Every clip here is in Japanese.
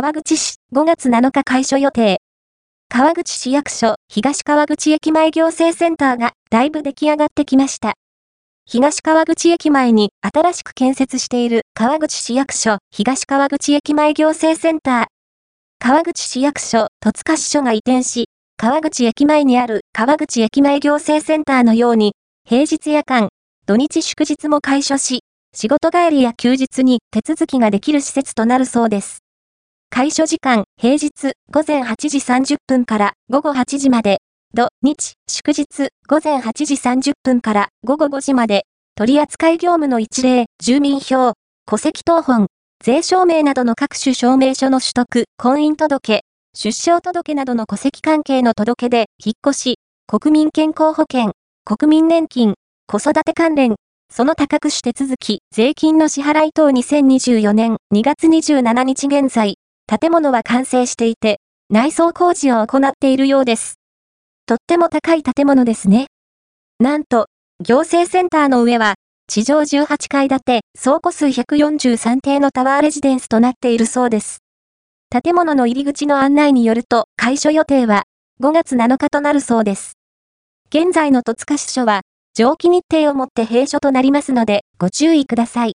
川口市5月7日開所予定。川口市役所東川口駅前行政センターがだいぶ出来上がってきました。東川口駅前に新しく建設している川口市役所東川口駅前行政センター。川口市役所戸塚支所が移転し、川口駅前にある川口駅前行政センターのように、平日夜間、土日祝日も開所し、仕事帰りや休日に手続きができる施設となるそうです。開所時間、平日午前8時30分から午後8時まで、土日祝日午前8時30分から午後5時まで、取扱業務の一例、住民票、戸籍謄本、税証明などの各種証明書の取得、婚姻届、出生届などの戸籍関係の届け出、引っ越し、国民健康保険、国民年金、子育て関連、その高くして続き、税金の支払い等2024年2月27日現在、建物は完成していて、内装工事を行っているようです。とっても高い建物ですね。なんと、行政センターの上は、地上18階建て、倉庫数143邸のタワーレジデンスとなっているそうです。建物の入り口の案内によると、開所予定は5月7日となるそうです。現在の戸塚支所は、上記日程をもって閉所となりますので、ご注意ください。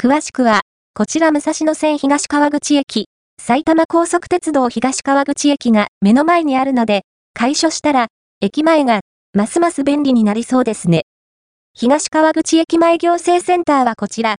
詳しくは、こちら武蔵野線東川口駅、埼玉高速鉄道東川口駅が目の前にあるので、解消したら、駅前が、ますます便利になりそうですね。東川口駅前行政センターはこちら、